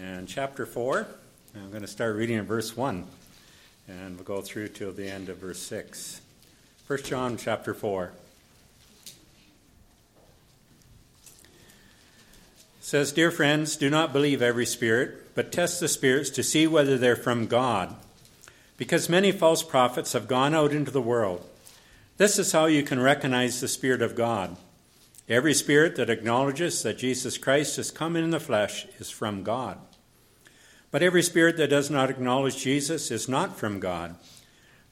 and chapter 4. I'm going to start reading in verse 1, and we'll go through till the end of verse 6. 1 John chapter 4. says, Dear friends, do not believe every spirit, but test the spirits to see whether they're from God, because many false prophets have gone out into the world. This is how you can recognize the Spirit of God. Every spirit that acknowledges that Jesus Christ has come in the flesh is from God. But every spirit that does not acknowledge Jesus is not from God.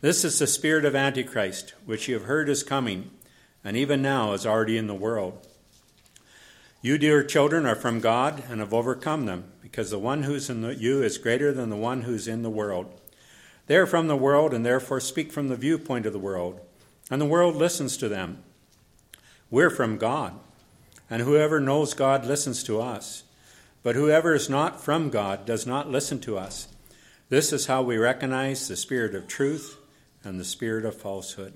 This is the spirit of Antichrist, which you have heard is coming, and even now is already in the world. You, dear children, are from God and have overcome them, because the one who's in the, you is greater than the one who's in the world. They are from the world and therefore speak from the viewpoint of the world, and the world listens to them. We're from God, and whoever knows God listens to us. But whoever is not from God does not listen to us. This is how we recognize the spirit of truth and the spirit of falsehood.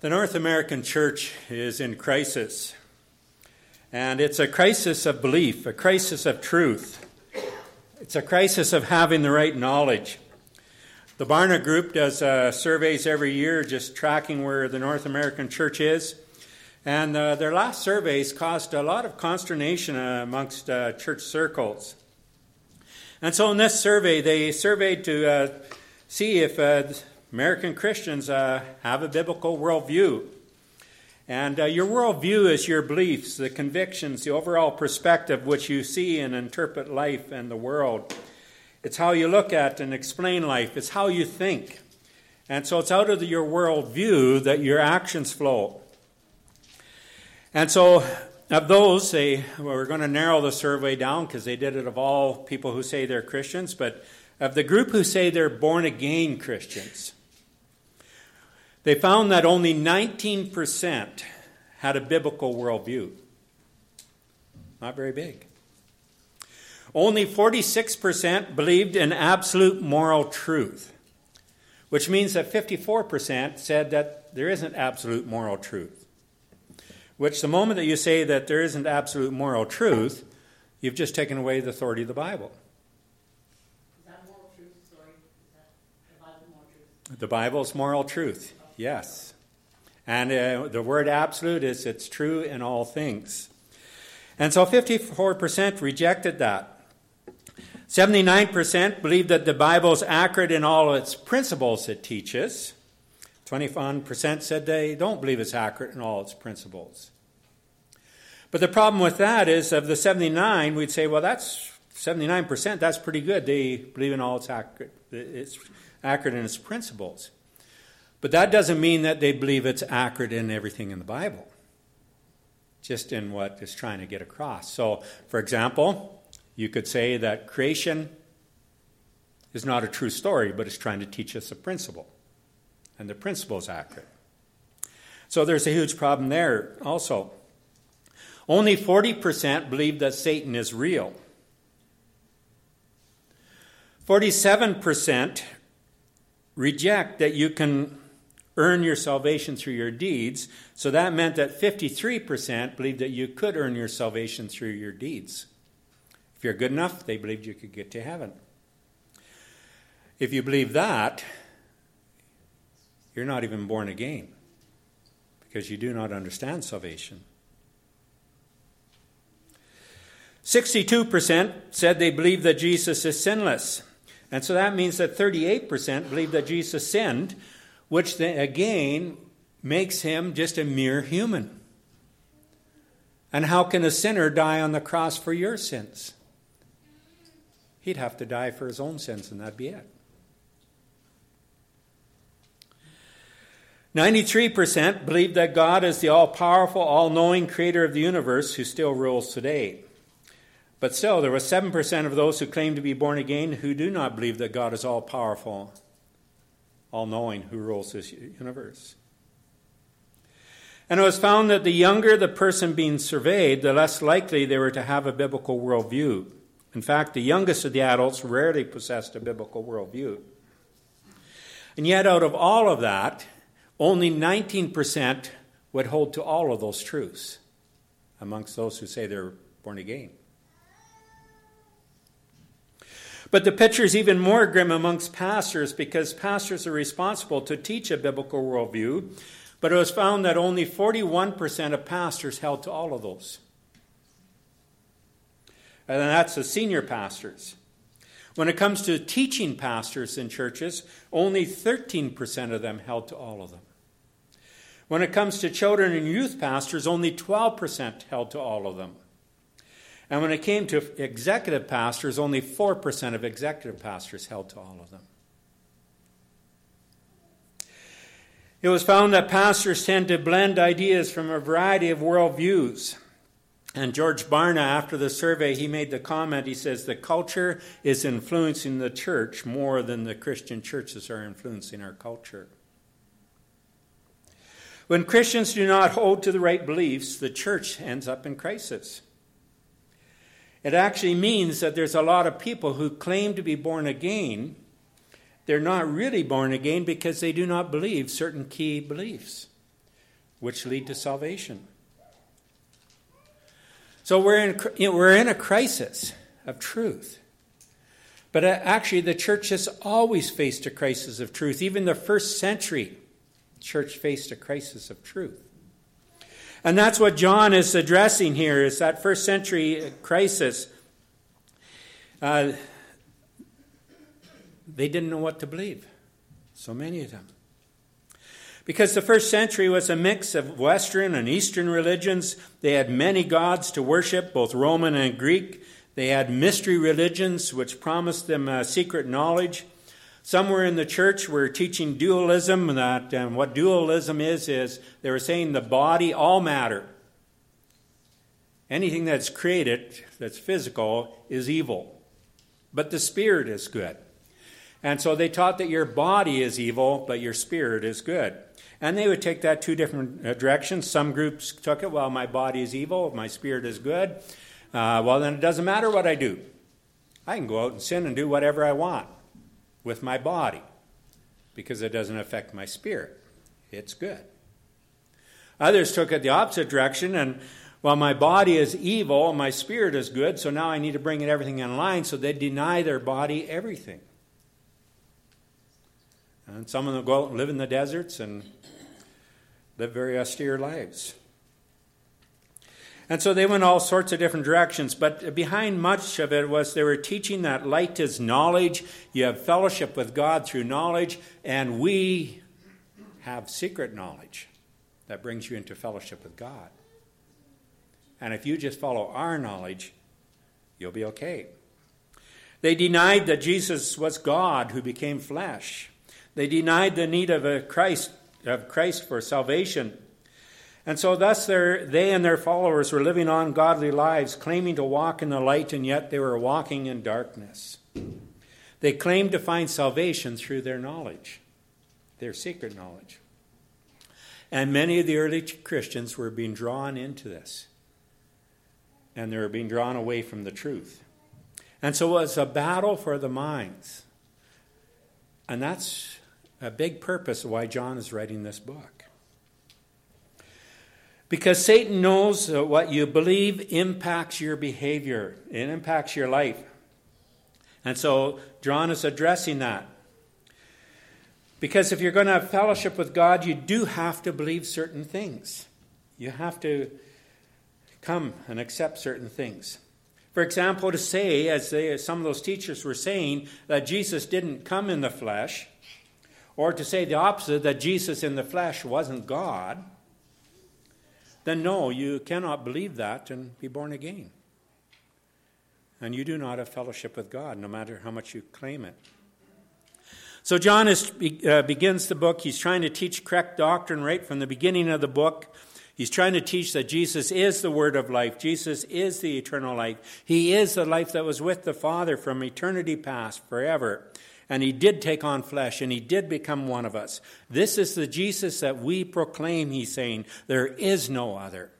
The North American church is in crisis. And it's a crisis of belief, a crisis of truth. It's a crisis of having the right knowledge. The Barna Group does uh, surveys every year just tracking where the North American church is. And uh, their last surveys caused a lot of consternation amongst uh, church circles. And so in this survey, they surveyed to uh, see if American Christians have a biblical worldview. And uh, your worldview is your beliefs, the convictions, the overall perspective which you see and interpret life and the world. It's how you look at and explain life, it's how you think. And so it's out of your worldview that your actions flow. And so, of those, they, well, we're going to narrow the survey down because they did it of all people who say they're Christians, but of the group who say they're born again Christians, they found that only 19% had a biblical worldview. Not very big. Only 46% believed in absolute moral truth, which means that 54% said that there isn't absolute moral truth. Which, the moment that you say that there isn't absolute moral truth, you've just taken away the authority of the Bible. Is that moral truth? Sorry. Is that the Bible moral truth? The Bible's moral truth. Yes. And uh, the word absolute is it's true in all things. And so 54% rejected that. 79% believe that the Bible is accurate in all its principles it teaches. 21% said they don't believe it's accurate in all its principles. But the problem with that is, of the 79, we'd say, well, that's 79%, that's pretty good. They believe in all its accurate, it's accurate in its principles. But that doesn't mean that they believe it's accurate in everything in the Bible, just in what it's trying to get across. So, for example, you could say that creation is not a true story, but it's trying to teach us a principle. And the principle is accurate. So there's a huge problem there also. Only 40% believe that Satan is real. 47% reject that you can earn your salvation through your deeds. So that meant that 53% believed that you could earn your salvation through your deeds. If you're good enough, they believed you could get to heaven. If you believe that, you're not even born again because you do not understand salvation. 62% said they believe that Jesus is sinless. And so that means that 38% believe that Jesus sinned, which then again makes him just a mere human. And how can a sinner die on the cross for your sins? He'd have to die for his own sins, and that'd be it. 93% believe that God is the all powerful, all knowing creator of the universe who still rules today. But still, there was 7% of those who claim to be born again who do not believe that God is all powerful all knowing who rules this universe. And it was found that the younger the person being surveyed, the less likely they were to have a biblical worldview. In fact, the youngest of the adults rarely possessed a biblical worldview. And yet, out of all of that, only 19% would hold to all of those truths. amongst those who say they're born again. But the picture is even more grim amongst pastors because pastors are responsible to teach a biblical worldview, but it was found that only 41% of pastors held to all of those. And that's the senior pastors. When it comes to teaching pastors in churches, only 13% of them held to all of them. When it comes to children and youth pastors, only 12% held to all of them. And when it came to executive pastors, only 4% of executive pastors held to all of them. It was found that pastors tend to blend ideas from a variety of worldviews. And George Barna, after the survey, he made the comment he says, The culture is influencing the church more than the Christian churches are influencing our culture. When Christians do not hold to the right beliefs, the church ends up in crisis. It actually means that there's a lot of people who claim to be born again. They're not really born again because they do not believe certain key beliefs, which lead to salvation. So we're in, you know, we're in a crisis of truth. But uh, actually, the church has always faced a crisis of truth. Even the first century church faced a crisis of truth. And that's what John is addressing here is that first century crisis. Uh, they didn't know what to believe. So many of them. Because the first century was a mix of Western and Eastern religions. They had many gods to worship, both Roman and Greek. They had mystery religions, which promised them uh, secret knowledge. Somewhere in the church we're teaching dualism. That and what dualism is is they were saying the body, all matter, anything that's created, that's physical, is evil, but the spirit is good. And so they taught that your body is evil, but your spirit is good. And they would take that two different uh, directions. Some groups took it, well, my body is evil, my spirit is good. Uh, well, then it doesn't matter what I do. I can go out and sin and do whatever I want with my body because it doesn't affect my spirit. It's good. Others took it the opposite direction and well, my body is evil, my spirit is good, so now I need to bring everything in line, so they deny their body everything. And some of them go out and live in the deserts and live very austere lives. And so they went all sorts of different directions, but behind much of it was they were teaching that light is knowledge. You have fellowship with God through knowledge, and we have secret knowledge that brings you into fellowship with God. And if you just follow our knowledge, you'll be okay. They denied that Jesus was God who became flesh. They denied the need of a Christ of Christ for salvation. And so, thus, they and their followers were living ungodly lives, claiming to walk in the light, and yet they were walking in darkness. They claimed to find salvation through their knowledge, their secret knowledge. And many of the early Christians were being drawn into this, and they were being drawn away from the truth. And so, it was a battle for the minds. And that's a big purpose why John is writing this book. Because Satan knows what you believe impacts your behavior, it impacts your life. And so John is addressing that. Because if you're going to have fellowship with God, you do have to believe certain things. You have to come and accept certain things. For example, to say, as they, some of those teachers were saying, that Jesus didn't come in the flesh, or to say the opposite, that Jesus in the flesh wasn't God, then no, you cannot believe that and be born again. And you do not have fellowship with God, no matter how much you claim it. So, John is, uh, begins the book. He's trying to teach correct doctrine right from the beginning of the book. He's trying to teach that Jesus is the word of life. Jesus is the eternal life. He is the life that was with the Father from eternity past, forever. And he did take on flesh and he did become one of us. This is the Jesus that we proclaim, he's saying. There is no other.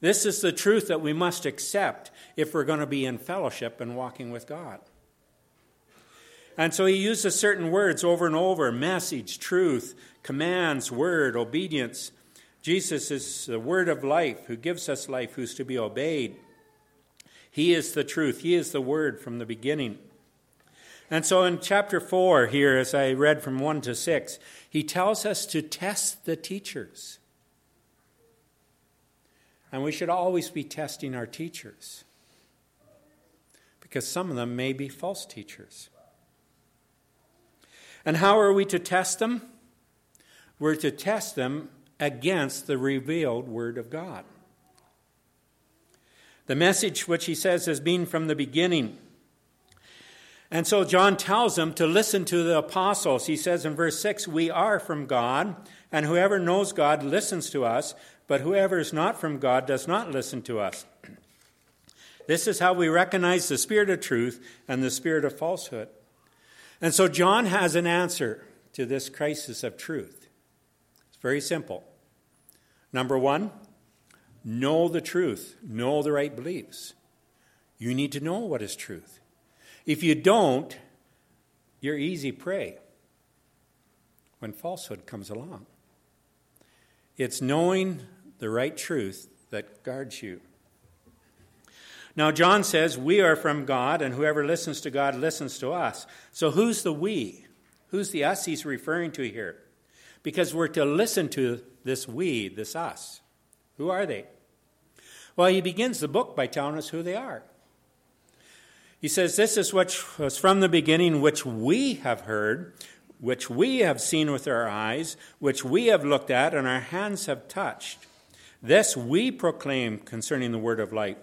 This is the truth that we must accept if we're going to be in fellowship and walking with God. And so he uses certain words over and over message, truth, commands, word, obedience Jesus is the word of life who gives us life, who's to be obeyed. He is the truth. He is the word from the beginning. And so in chapter 4 here, as I read from 1 to 6, he tells us to test the teachers. And we should always be testing our teachers because some of them may be false teachers. And how are we to test them? We're to test them against the revealed Word of God. The message, which he says has been from the beginning. And so John tells them to listen to the apostles. He says in verse 6 We are from God, and whoever knows God listens to us, but whoever is not from God does not listen to us. This is how we recognize the spirit of truth and the spirit of falsehood. And so John has an answer to this crisis of truth. It's very simple. Number one, know the truth, know the right beliefs. You need to know what is truth. If you don't, you're easy prey when falsehood comes along. It's knowing the right truth that guards you. Now, John says, We are from God, and whoever listens to God listens to us. So, who's the we? Who's the us he's referring to here? Because we're to listen to this we, this us. Who are they? Well, he begins the book by telling us who they are. He says, This is what was from the beginning, which we have heard, which we have seen with our eyes, which we have looked at, and our hands have touched. This we proclaim concerning the word of life.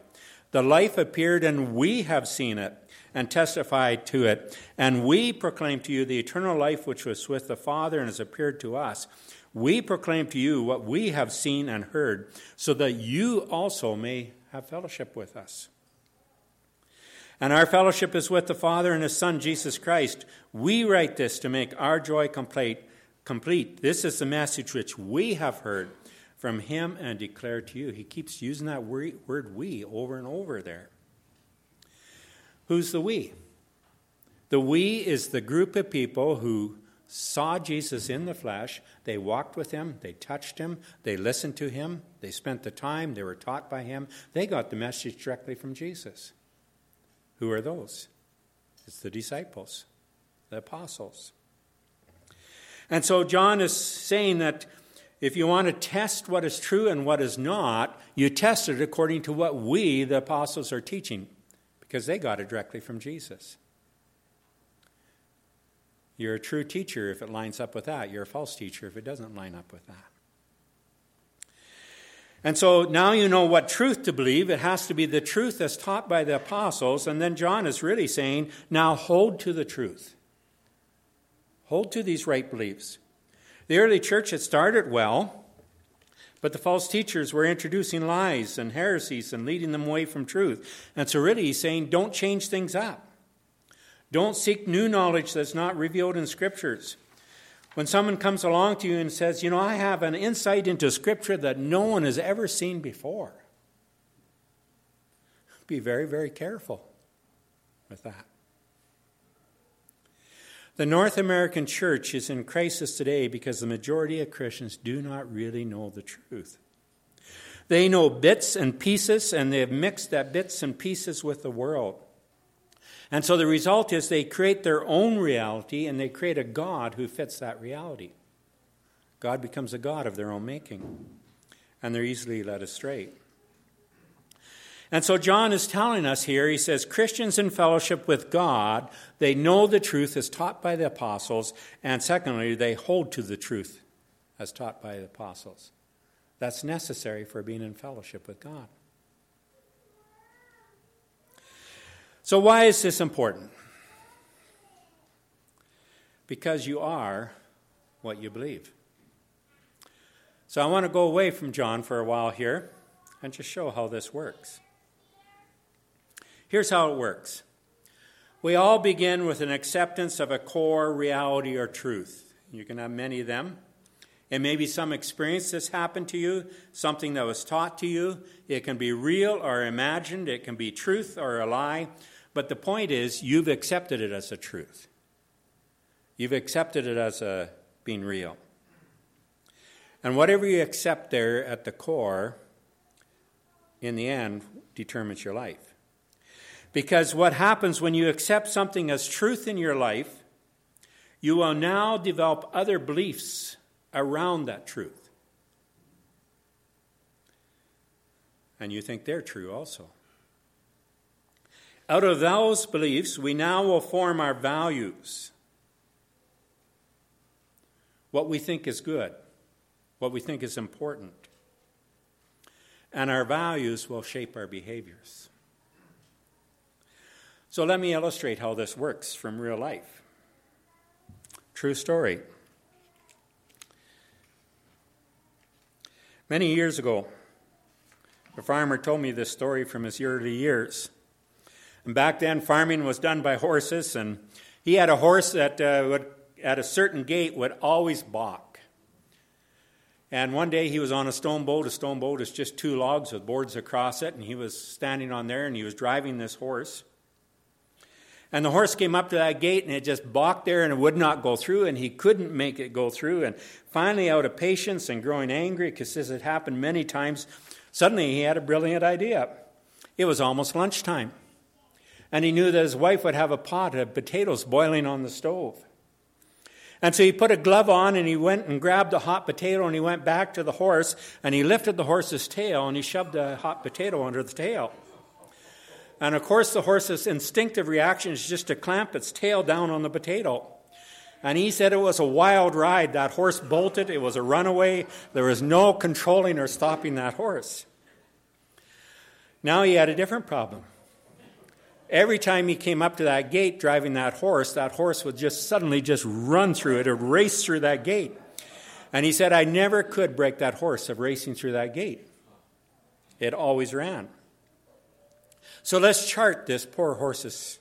The life appeared, and we have seen it and testified to it. And we proclaim to you the eternal life which was with the Father and has appeared to us. We proclaim to you what we have seen and heard, so that you also may have fellowship with us. And our fellowship is with the Father and His Son, Jesus Christ. We write this to make our joy complete. Complete. This is the message which we have heard from him and declare to you. He keeps using that word we over and over there. Who's the we? The we is the group of people who saw Jesus in the flesh. They walked with him, they touched him, they listened to him, they spent the time, they were taught by him. They got the message directly from Jesus. Who are those? It's the disciples, the apostles. And so John is saying that if you want to test what is true and what is not, you test it according to what we, the apostles, are teaching, because they got it directly from Jesus. You're a true teacher if it lines up with that. You're a false teacher if it doesn't line up with that. And so now you know what truth to believe. It has to be the truth as taught by the apostles. And then John is really saying, now hold to the truth. Hold to these right beliefs. The early church had started well, but the false teachers were introducing lies and heresies and leading them away from truth. And so, really, he's saying, don't change things up. Don't seek new knowledge that's not revealed in scriptures. When someone comes along to you and says, You know, I have an insight into scripture that no one has ever seen before, be very, very careful with that. The North American church is in crisis today because the majority of Christians do not really know the truth. They know bits and pieces, and they have mixed that bits and pieces with the world. And so the result is they create their own reality and they create a God who fits that reality. God becomes a God of their own making, and they're easily led astray. And so John is telling us here, he says, Christians in fellowship with God, they know the truth as taught by the apostles, and secondly, they hold to the truth as taught by the apostles. That's necessary for being in fellowship with God. So, why is this important? Because you are what you believe. So, I want to go away from John for a while here and just show how this works. Here's how it works we all begin with an acceptance of a core reality or truth. You can have many of them. It may be some experience that's happened to you, something that was taught to you. It can be real or imagined, it can be truth or a lie. But the point is, you've accepted it as a truth. You've accepted it as a being real. And whatever you accept there at the core, in the end, determines your life. Because what happens when you accept something as truth in your life, you will now develop other beliefs around that truth. And you think they're true also. Out of those beliefs, we now will form our values. What we think is good, what we think is important. And our values will shape our behaviors. So let me illustrate how this works from real life. True story. Many years ago, a farmer told me this story from his early years. And back then, farming was done by horses, and he had a horse that uh, would, at a certain gate, would always balk. And one day he was on a stone boat. A stone boat is just two logs with boards across it, and he was standing on there and he was driving this horse. And the horse came up to that gate and it just balked there and it would not go through, and he couldn't make it go through. And finally, out of patience and growing angry, because this had happened many times, suddenly he had a brilliant idea. It was almost lunchtime and he knew that his wife would have a pot of potatoes boiling on the stove. And so he put a glove on and he went and grabbed a hot potato and he went back to the horse and he lifted the horse's tail and he shoved a hot potato under the tail. And of course, the horse's instinctive reaction is just to clamp its tail down on the potato. And he said it was a wild ride. That horse bolted, it was a runaway. There was no controlling or stopping that horse. Now he had a different problem. Every time he came up to that gate driving that horse, that horse would just suddenly just run through it or race through that gate. And he said, I never could break that horse of racing through that gate. It always ran. So let's chart this poor horse's.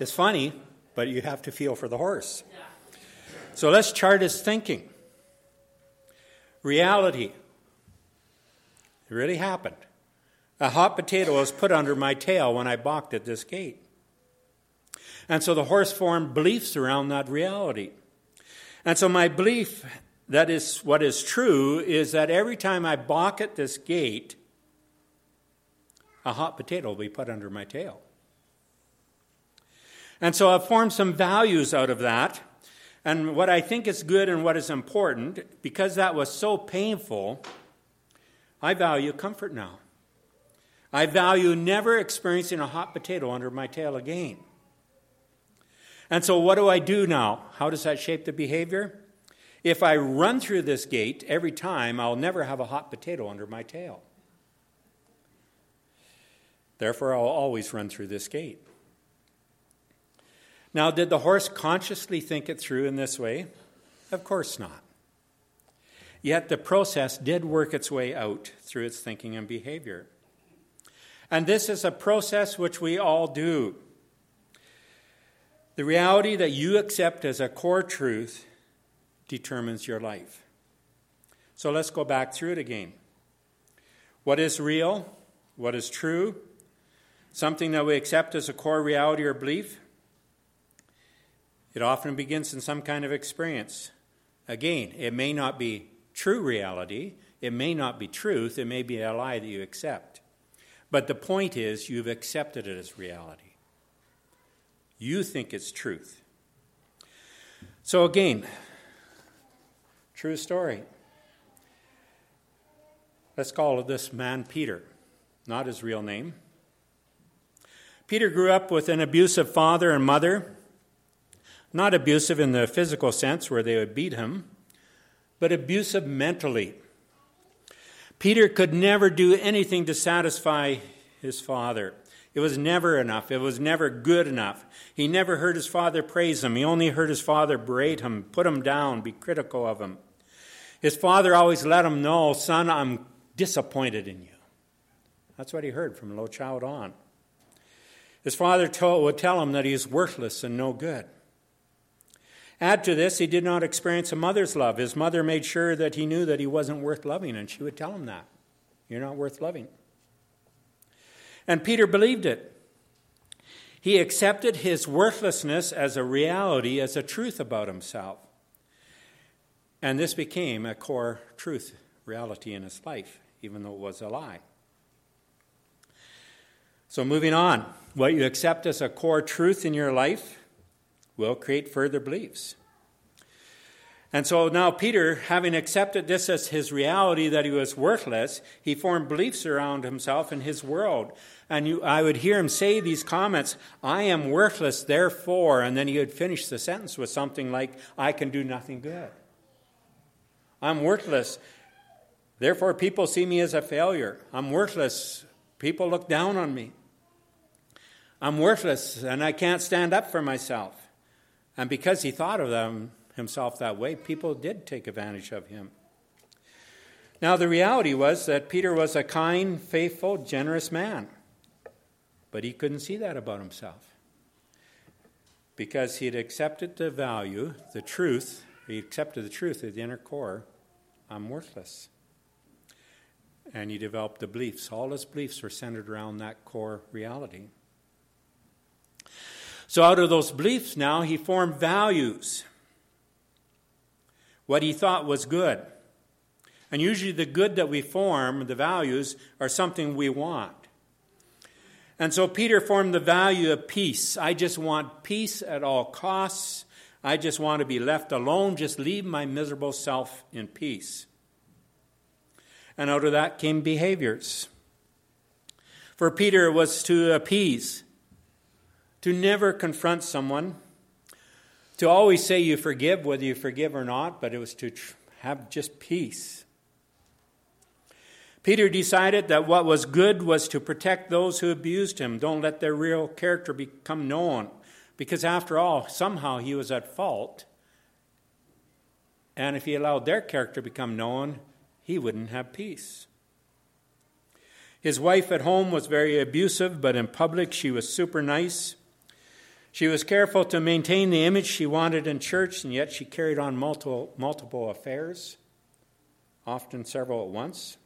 It's funny, but you have to feel for the horse. So let's chart his thinking. Reality. It really happened. A hot potato was put under my tail when I balked at this gate. And so the horse formed beliefs around that reality. And so my belief that is what is true is that every time I balk at this gate, a hot potato will be put under my tail. And so I've formed some values out of that. And what I think is good and what is important, because that was so painful, I value comfort now. I value never experiencing a hot potato under my tail again. And so, what do I do now? How does that shape the behavior? If I run through this gate every time, I'll never have a hot potato under my tail. Therefore, I'll always run through this gate. Now, did the horse consciously think it through in this way? Of course not. Yet the process did work its way out through its thinking and behavior. And this is a process which we all do. The reality that you accept as a core truth determines your life. So let's go back through it again. What is real? What is true? Something that we accept as a core reality or belief? It often begins in some kind of experience. Again, it may not be true reality, it may not be truth, it may be a lie that you accept. But the point is, you've accepted it as reality. You think it's truth. So, again, true story. Let's call this man Peter, not his real name. Peter grew up with an abusive father and mother, not abusive in the physical sense where they would beat him, but abusive mentally. Peter could never do anything to satisfy his father. It was never enough. It was never good enough. He never heard his father praise him. He only heard his father berate him, put him down, be critical of him. His father always let him know, Son, I'm disappointed in you. That's what he heard from a little child on. His father told, would tell him that he is worthless and no good. Add to this, he did not experience a mother's love. His mother made sure that he knew that he wasn't worth loving, and she would tell him that. You're not worth loving. And Peter believed it. He accepted his worthlessness as a reality, as a truth about himself. And this became a core truth reality in his life, even though it was a lie. So, moving on, what you accept as a core truth in your life will create further beliefs. And so now, Peter, having accepted this as his reality that he was worthless, he formed beliefs around himself and his world. And you, I would hear him say these comments I am worthless, therefore, and then he would finish the sentence with something like, I can do nothing good. I'm worthless, therefore, people see me as a failure. I'm worthless, people look down on me. I'm worthless, and I can't stand up for myself. And because he thought of them, himself that way, people did take advantage of him. Now, the reality was that Peter was a kind, faithful, generous man. But he couldn't see that about himself. Because he had accepted the value, the truth, he accepted the truth at the inner core I'm worthless. And he developed the beliefs. All his beliefs were centered around that core reality. So, out of those beliefs now, he formed values what he thought was good. And usually the good that we form, the values, are something we want. And so Peter formed the value of peace. I just want peace at all costs. I just want to be left alone. Just leave my miserable self in peace. And out of that came behaviors. For Peter, was to appease, to never confront someone, to always say you forgive, whether you forgive or not, but it was to have just peace. Peter decided that what was good was to protect those who abused him. Don't let their real character become known. Because after all, somehow he was at fault. And if he allowed their character to become known, he wouldn't have peace. His wife at home was very abusive, but in public she was super nice. She was careful to maintain the image she wanted in church, and yet she carried on multiple, multiple affairs, often several at once.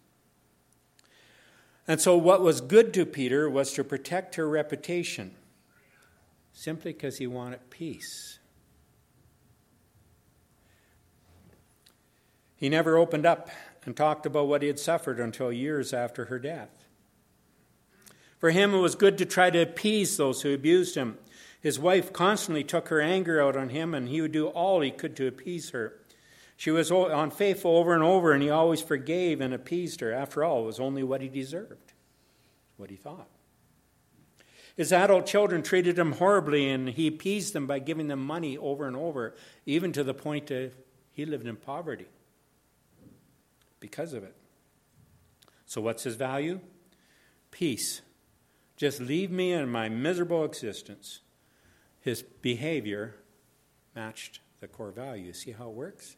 And so, what was good to Peter was to protect her reputation, simply because he wanted peace. He never opened up and talked about what he had suffered until years after her death. For him, it was good to try to appease those who abused him his wife constantly took her anger out on him, and he would do all he could to appease her. She was unfaithful over and over, and he always forgave and appeased her. After all, it was only what he deserved, what he thought. His adult children treated him horribly, and he appeased them by giving them money over and over, even to the point that he lived in poverty because of it. So, what's his value? Peace. Just leave me in my miserable existence his behavior matched the core value. See how it works?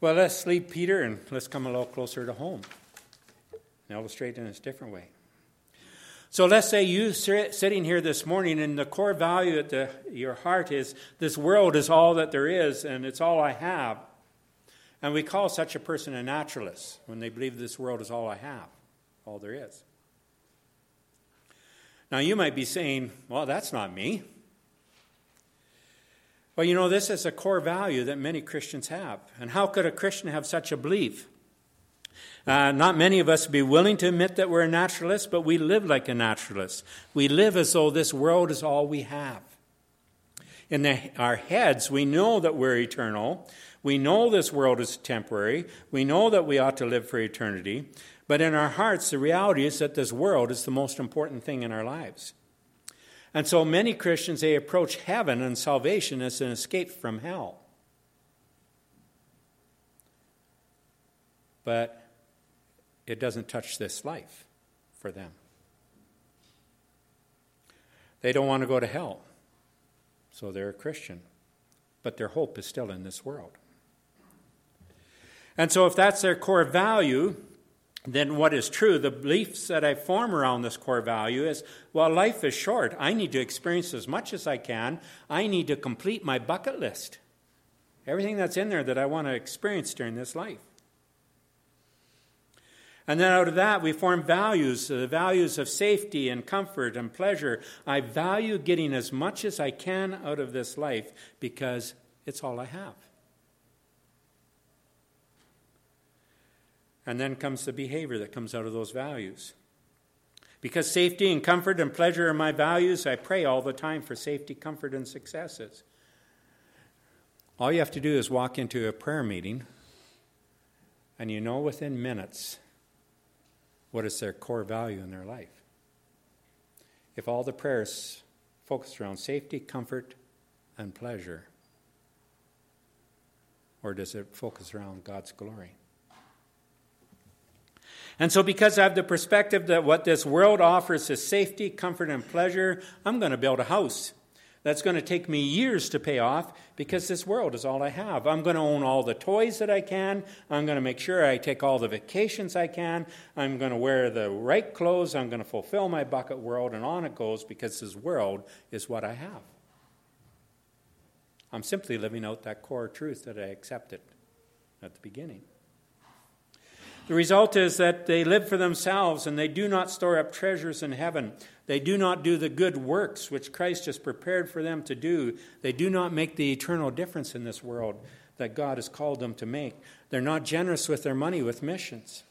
Well, let's leave Peter and let's come a little closer to home and illustrate in a different way. So let's say you sitting here this morning, and the core value at the, your heart is this world is all that there is, and it's all I have. And we call such a person a naturalist when they believe this world is all I have, all there is. Now, you might be saying, well, that's not me. Well, you know, this is a core value that many Christians have. And how could a Christian have such a belief? Uh, not many of us be willing to admit that we're a naturalist, but we live like a naturalist. We live as though this world is all we have. In the, our heads, we know that we're eternal. We know this world is temporary. We know that we ought to live for eternity. But in our hearts, the reality is that this world is the most important thing in our lives. And so many Christians, they approach heaven and salvation as an escape from hell. But it doesn't touch this life for them. They don't want to go to hell, so they're a Christian. But their hope is still in this world. And so, if that's their core value, then what is true, the beliefs that I form around this core value is well, life is short. I need to experience as much as I can. I need to complete my bucket list. Everything that's in there that I want to experience during this life. And then out of that, we form values, the values of safety and comfort and pleasure. I value getting as much as I can out of this life because it's all I have. And then comes the behavior that comes out of those values. Because safety and comfort and pleasure are my values, I pray all the time for safety, comfort, and successes. All you have to do is walk into a prayer meeting, and you know within minutes what is their core value in their life. If all the prayers focus around safety, comfort, and pleasure, or does it focus around God's glory? And so, because I have the perspective that what this world offers is safety, comfort, and pleasure, I'm going to build a house. That's going to take me years to pay off because this world is all I have. I'm going to own all the toys that I can. I'm going to make sure I take all the vacations I can. I'm going to wear the right clothes. I'm going to fulfill my bucket world, and on it goes because this world is what I have. I'm simply living out that core truth that I accepted at the beginning. The result is that they live for themselves and they do not store up treasures in heaven. They do not do the good works which Christ has prepared for them to do. They do not make the eternal difference in this world that God has called them to make. They're not generous with their money with missions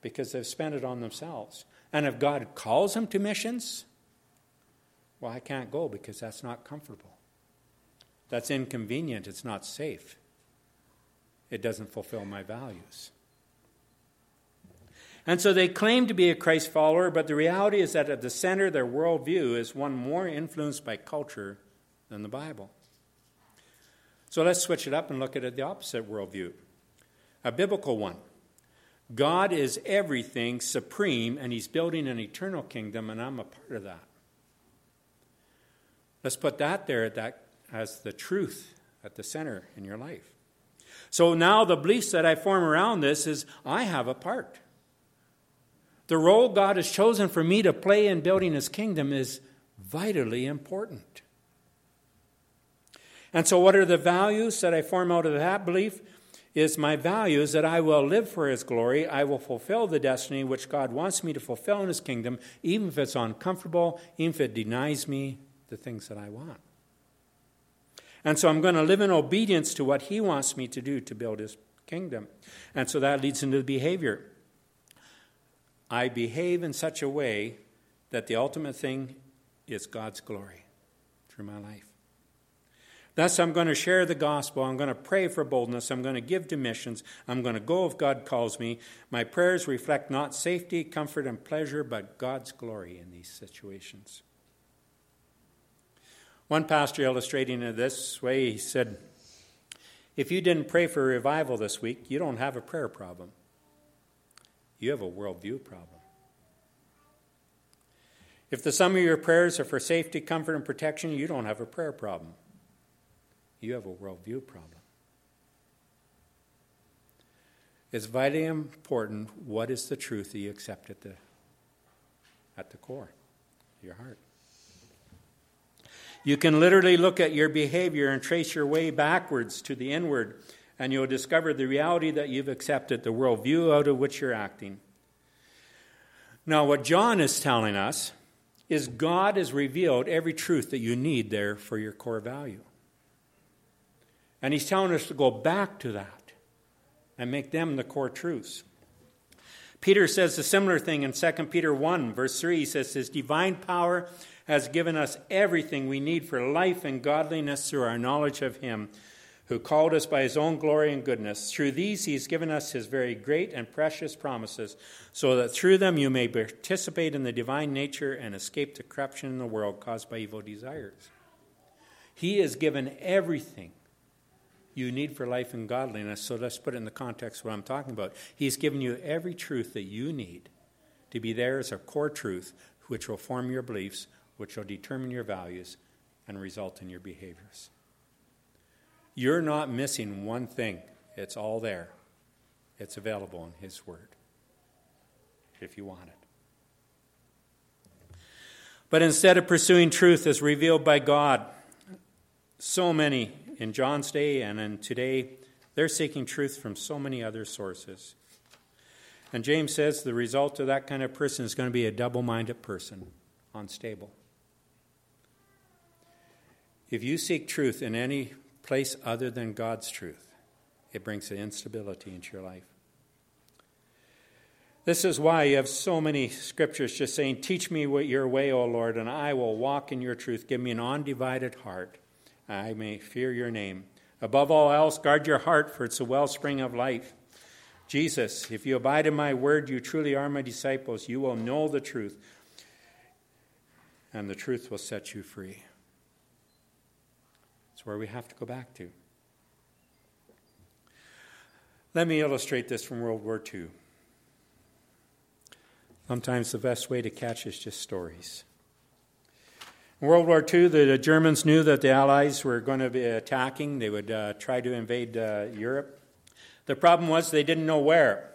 because they've spent it on themselves. And if God calls them to missions, well, I can't go because that's not comfortable. That's inconvenient. It's not safe. It doesn't fulfill my values. And so they claim to be a Christ follower, but the reality is that at the center their worldview is one more influenced by culture than the Bible. So let's switch it up and look at the opposite worldview a biblical one. God is everything supreme, and He's building an eternal kingdom, and I'm a part of that. Let's put that there that as the truth at the center in your life. So now the beliefs that I form around this is I have a part. The role God has chosen for me to play in building his kingdom is vitally important. And so, what are the values that I form out of that belief? Is my values that I will live for his glory, I will fulfill the destiny which God wants me to fulfill in his kingdom, even if it's uncomfortable, even if it denies me the things that I want. And so I'm going to live in obedience to what he wants me to do to build his kingdom. And so that leads into the behavior. I behave in such a way that the ultimate thing is God's glory through my life. Thus, I'm going to share the gospel. I'm going to pray for boldness. I'm going to give to missions. I'm going to go if God calls me. My prayers reflect not safety, comfort, and pleasure, but God's glory in these situations. One pastor illustrating it this way, he said, If you didn't pray for revival this week, you don't have a prayer problem you have a worldview problem. If the sum of your prayers are for safety, comfort, and protection, you don't have a prayer problem. You have a worldview problem. It's vitally important what is the truth that you accept at the, at the core your heart. You can literally look at your behavior and trace your way backwards to the inward and you'll discover the reality that you've accepted, the worldview out of which you're acting. Now, what John is telling us is God has revealed every truth that you need there for your core value. And he's telling us to go back to that and make them the core truths. Peter says a similar thing in 2 Peter 1, verse 3. He says, His divine power has given us everything we need for life and godliness through our knowledge of Him who called us by his own glory and goodness. Through these, he has given us his very great and precious promises, so that through them you may participate in the divine nature and escape the corruption in the world caused by evil desires. He has given everything you need for life and godliness. So let's put it in the context of what I'm talking about. He's given you every truth that you need to be there as a core truth, which will form your beliefs, which will determine your values, and result in your behaviors. You're not missing one thing, it's all there. It's available in His Word if you want it. But instead of pursuing truth as revealed by God, so many in John's day and in today, they're seeking truth from so many other sources. And James says the result of that kind of person is going to be a double minded person, unstable. If you seek truth in any place other than God's truth, it brings instability into your life. This is why you have so many scriptures just saying, Teach me your way, O Lord, and I will walk in your truth. Give me an undivided heart. I may fear your name. Above all else, guard your heart, for it's a wellspring of life. Jesus, if you abide in my word, you truly are my disciples. You will know the truth, and the truth will set you free. Where we have to go back to. Let me illustrate this from World War II. Sometimes the best way to catch is just stories. In World War II, the Germans knew that the Allies were going to be attacking. They would uh, try to invade uh, Europe. The problem was they didn't know where.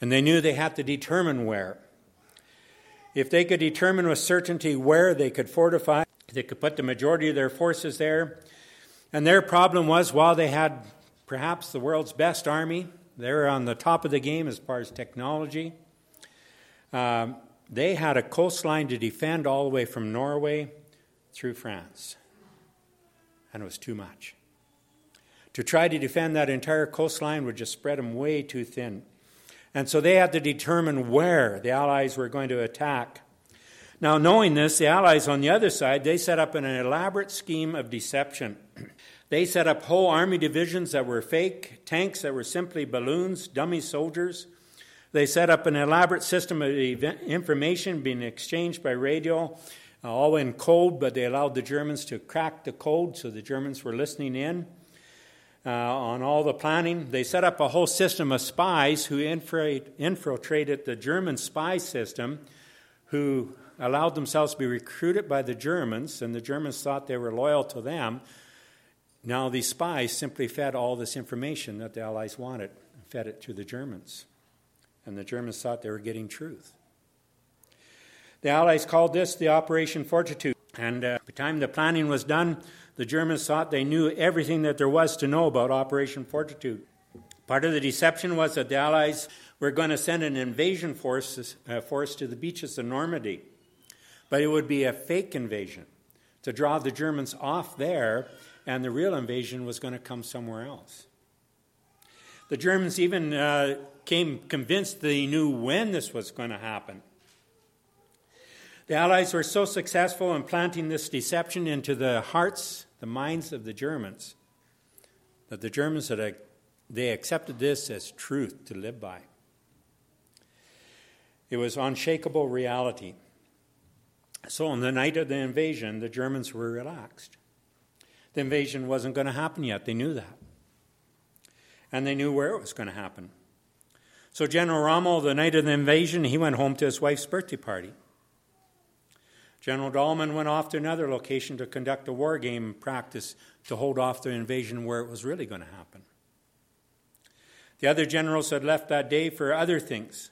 And they knew they had to determine where. If they could determine with certainty where they could fortify, they could put the majority of their forces there. And their problem was while they had perhaps the world's best army, they were on the top of the game as far as technology. Um, they had a coastline to defend all the way from Norway through France. And it was too much. To try to defend that entire coastline would just spread them way too thin. And so they had to determine where the Allies were going to attack. Now, knowing this, the Allies on the other side, they set up an elaborate scheme of deception. they set up whole army divisions that were fake, tanks that were simply balloons, dummy soldiers. They set up an elaborate system of information being exchanged by radio, all in code, but they allowed the Germans to crack the code, so the Germans were listening in uh, on all the planning. They set up a whole system of spies who infiltrated the German spy system, who allowed themselves to be recruited by the Germans, and the Germans thought they were loyal to them. Now, these spies simply fed all this information that the Allies wanted, and fed it to the Germans. And the Germans thought they were getting truth. The Allies called this the Operation Fortitude. And uh, by the time the planning was done, the Germans thought they knew everything that there was to know about Operation Fortitude. Part of the deception was that the Allies were going to send an invasion force, uh, force to the beaches of Normandy. But it would be a fake invasion to draw the Germans off there, and the real invasion was going to come somewhere else. The Germans even uh, came convinced they knew when this was going to happen. The Allies were so successful in planting this deception into the hearts the minds of the Germans that the Germans had they accepted this as truth to live by. It was unshakable reality. So on the night of the invasion, the Germans were relaxed. The invasion wasn't going to happen yet. They knew that. And they knew where it was going to happen. So General Rommel, the night of the invasion, he went home to his wife's birthday party. General Dollmann went off to another location to conduct a war game practice to hold off the invasion where it was really going to happen. The other generals had left that day for other things.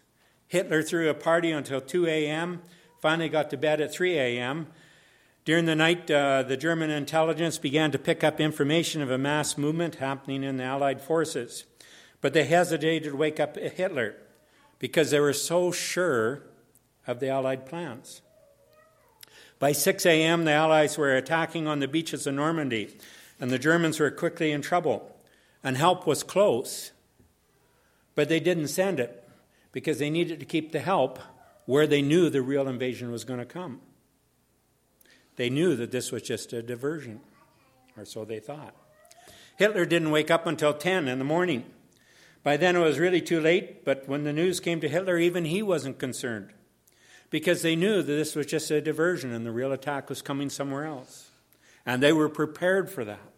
Hitler threw a party until 2 a.m., finally got to bed at 3 a.m. During the night, uh, the German intelligence began to pick up information of a mass movement happening in the Allied forces. But they hesitated to wake up Hitler because they were so sure of the Allied plans. By 6 a.m., the Allies were attacking on the beaches of Normandy, and the Germans were quickly in trouble. And help was close, but they didn't send it because they needed to keep the help where they knew the real invasion was going to come. They knew that this was just a diversion, or so they thought. Hitler didn't wake up until 10 in the morning. By then it was really too late, but when the news came to Hitler, even he wasn't concerned because they knew that this was just a diversion and the real attack was coming somewhere else. And they were prepared for that.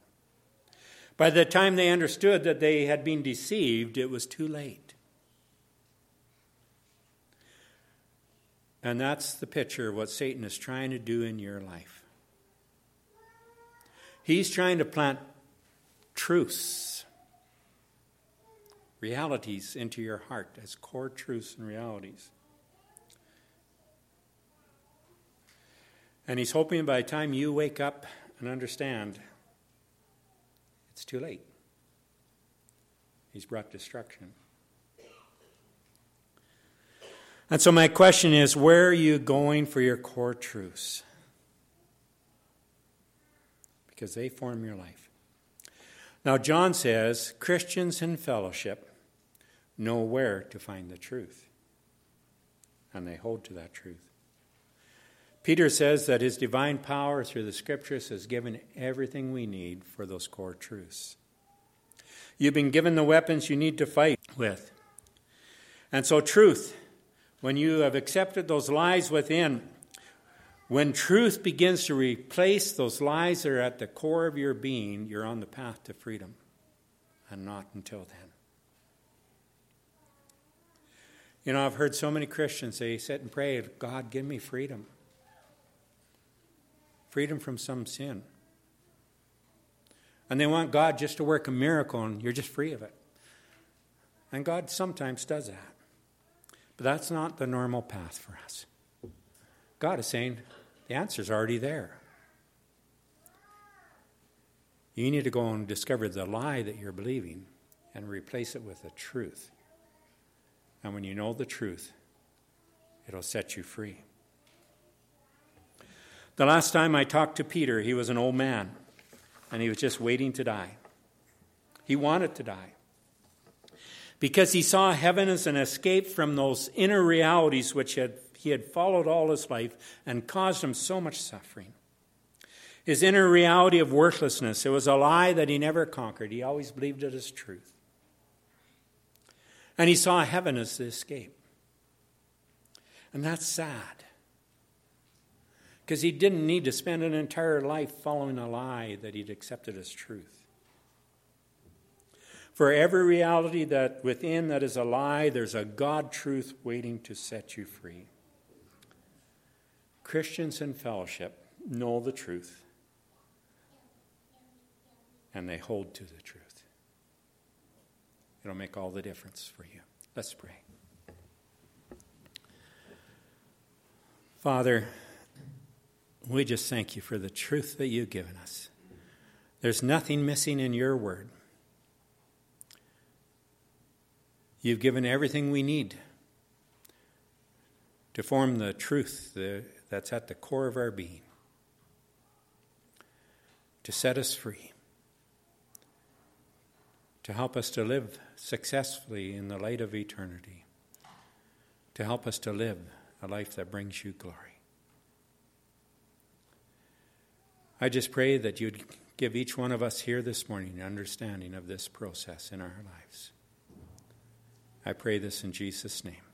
By the time they understood that they had been deceived, it was too late. And that's the picture of what Satan is trying to do in your life. He's trying to plant truths, realities into your heart as core truths and realities. And he's hoping by the time you wake up and understand, it's too late. He's brought destruction. And so, my question is where are you going for your core truths? Because they form your life. Now, John says Christians in fellowship know where to find the truth. And they hold to that truth. Peter says that his divine power through the scriptures has given everything we need for those core truths. You've been given the weapons you need to fight with. And so, truth, when you have accepted those lies within, when truth begins to replace those lies that are at the core of your being, you're on the path to freedom, and not until then. You know, I've heard so many Christians, say, sit and pray, God, give me freedom. Freedom from some sin. And they want God just to work a miracle and you're just free of it. And God sometimes does that. But that's not the normal path for us. God is saying the answer's already there. You need to go and discover the lie that you're believing and replace it with the truth. And when you know the truth, it'll set you free. The last time I talked to Peter, he was an old man and he was just waiting to die. He wanted to die because he saw heaven as an escape from those inner realities which had, he had followed all his life and caused him so much suffering. His inner reality of worthlessness, it was a lie that he never conquered. He always believed it as truth. And he saw heaven as the escape. And that's sad. Because he didn't need to spend an entire life following a lie that he'd accepted as truth. For every reality that within that is a lie, there's a God truth waiting to set you free. Christians in fellowship know the truth and they hold to the truth. It'll make all the difference for you. Let's pray. Father, we just thank you for the truth that you've given us. There's nothing missing in your word. You've given everything we need to form the truth that's at the core of our being, to set us free, to help us to live successfully in the light of eternity, to help us to live a life that brings you glory. I just pray that you'd give each one of us here this morning an understanding of this process in our lives. I pray this in Jesus' name.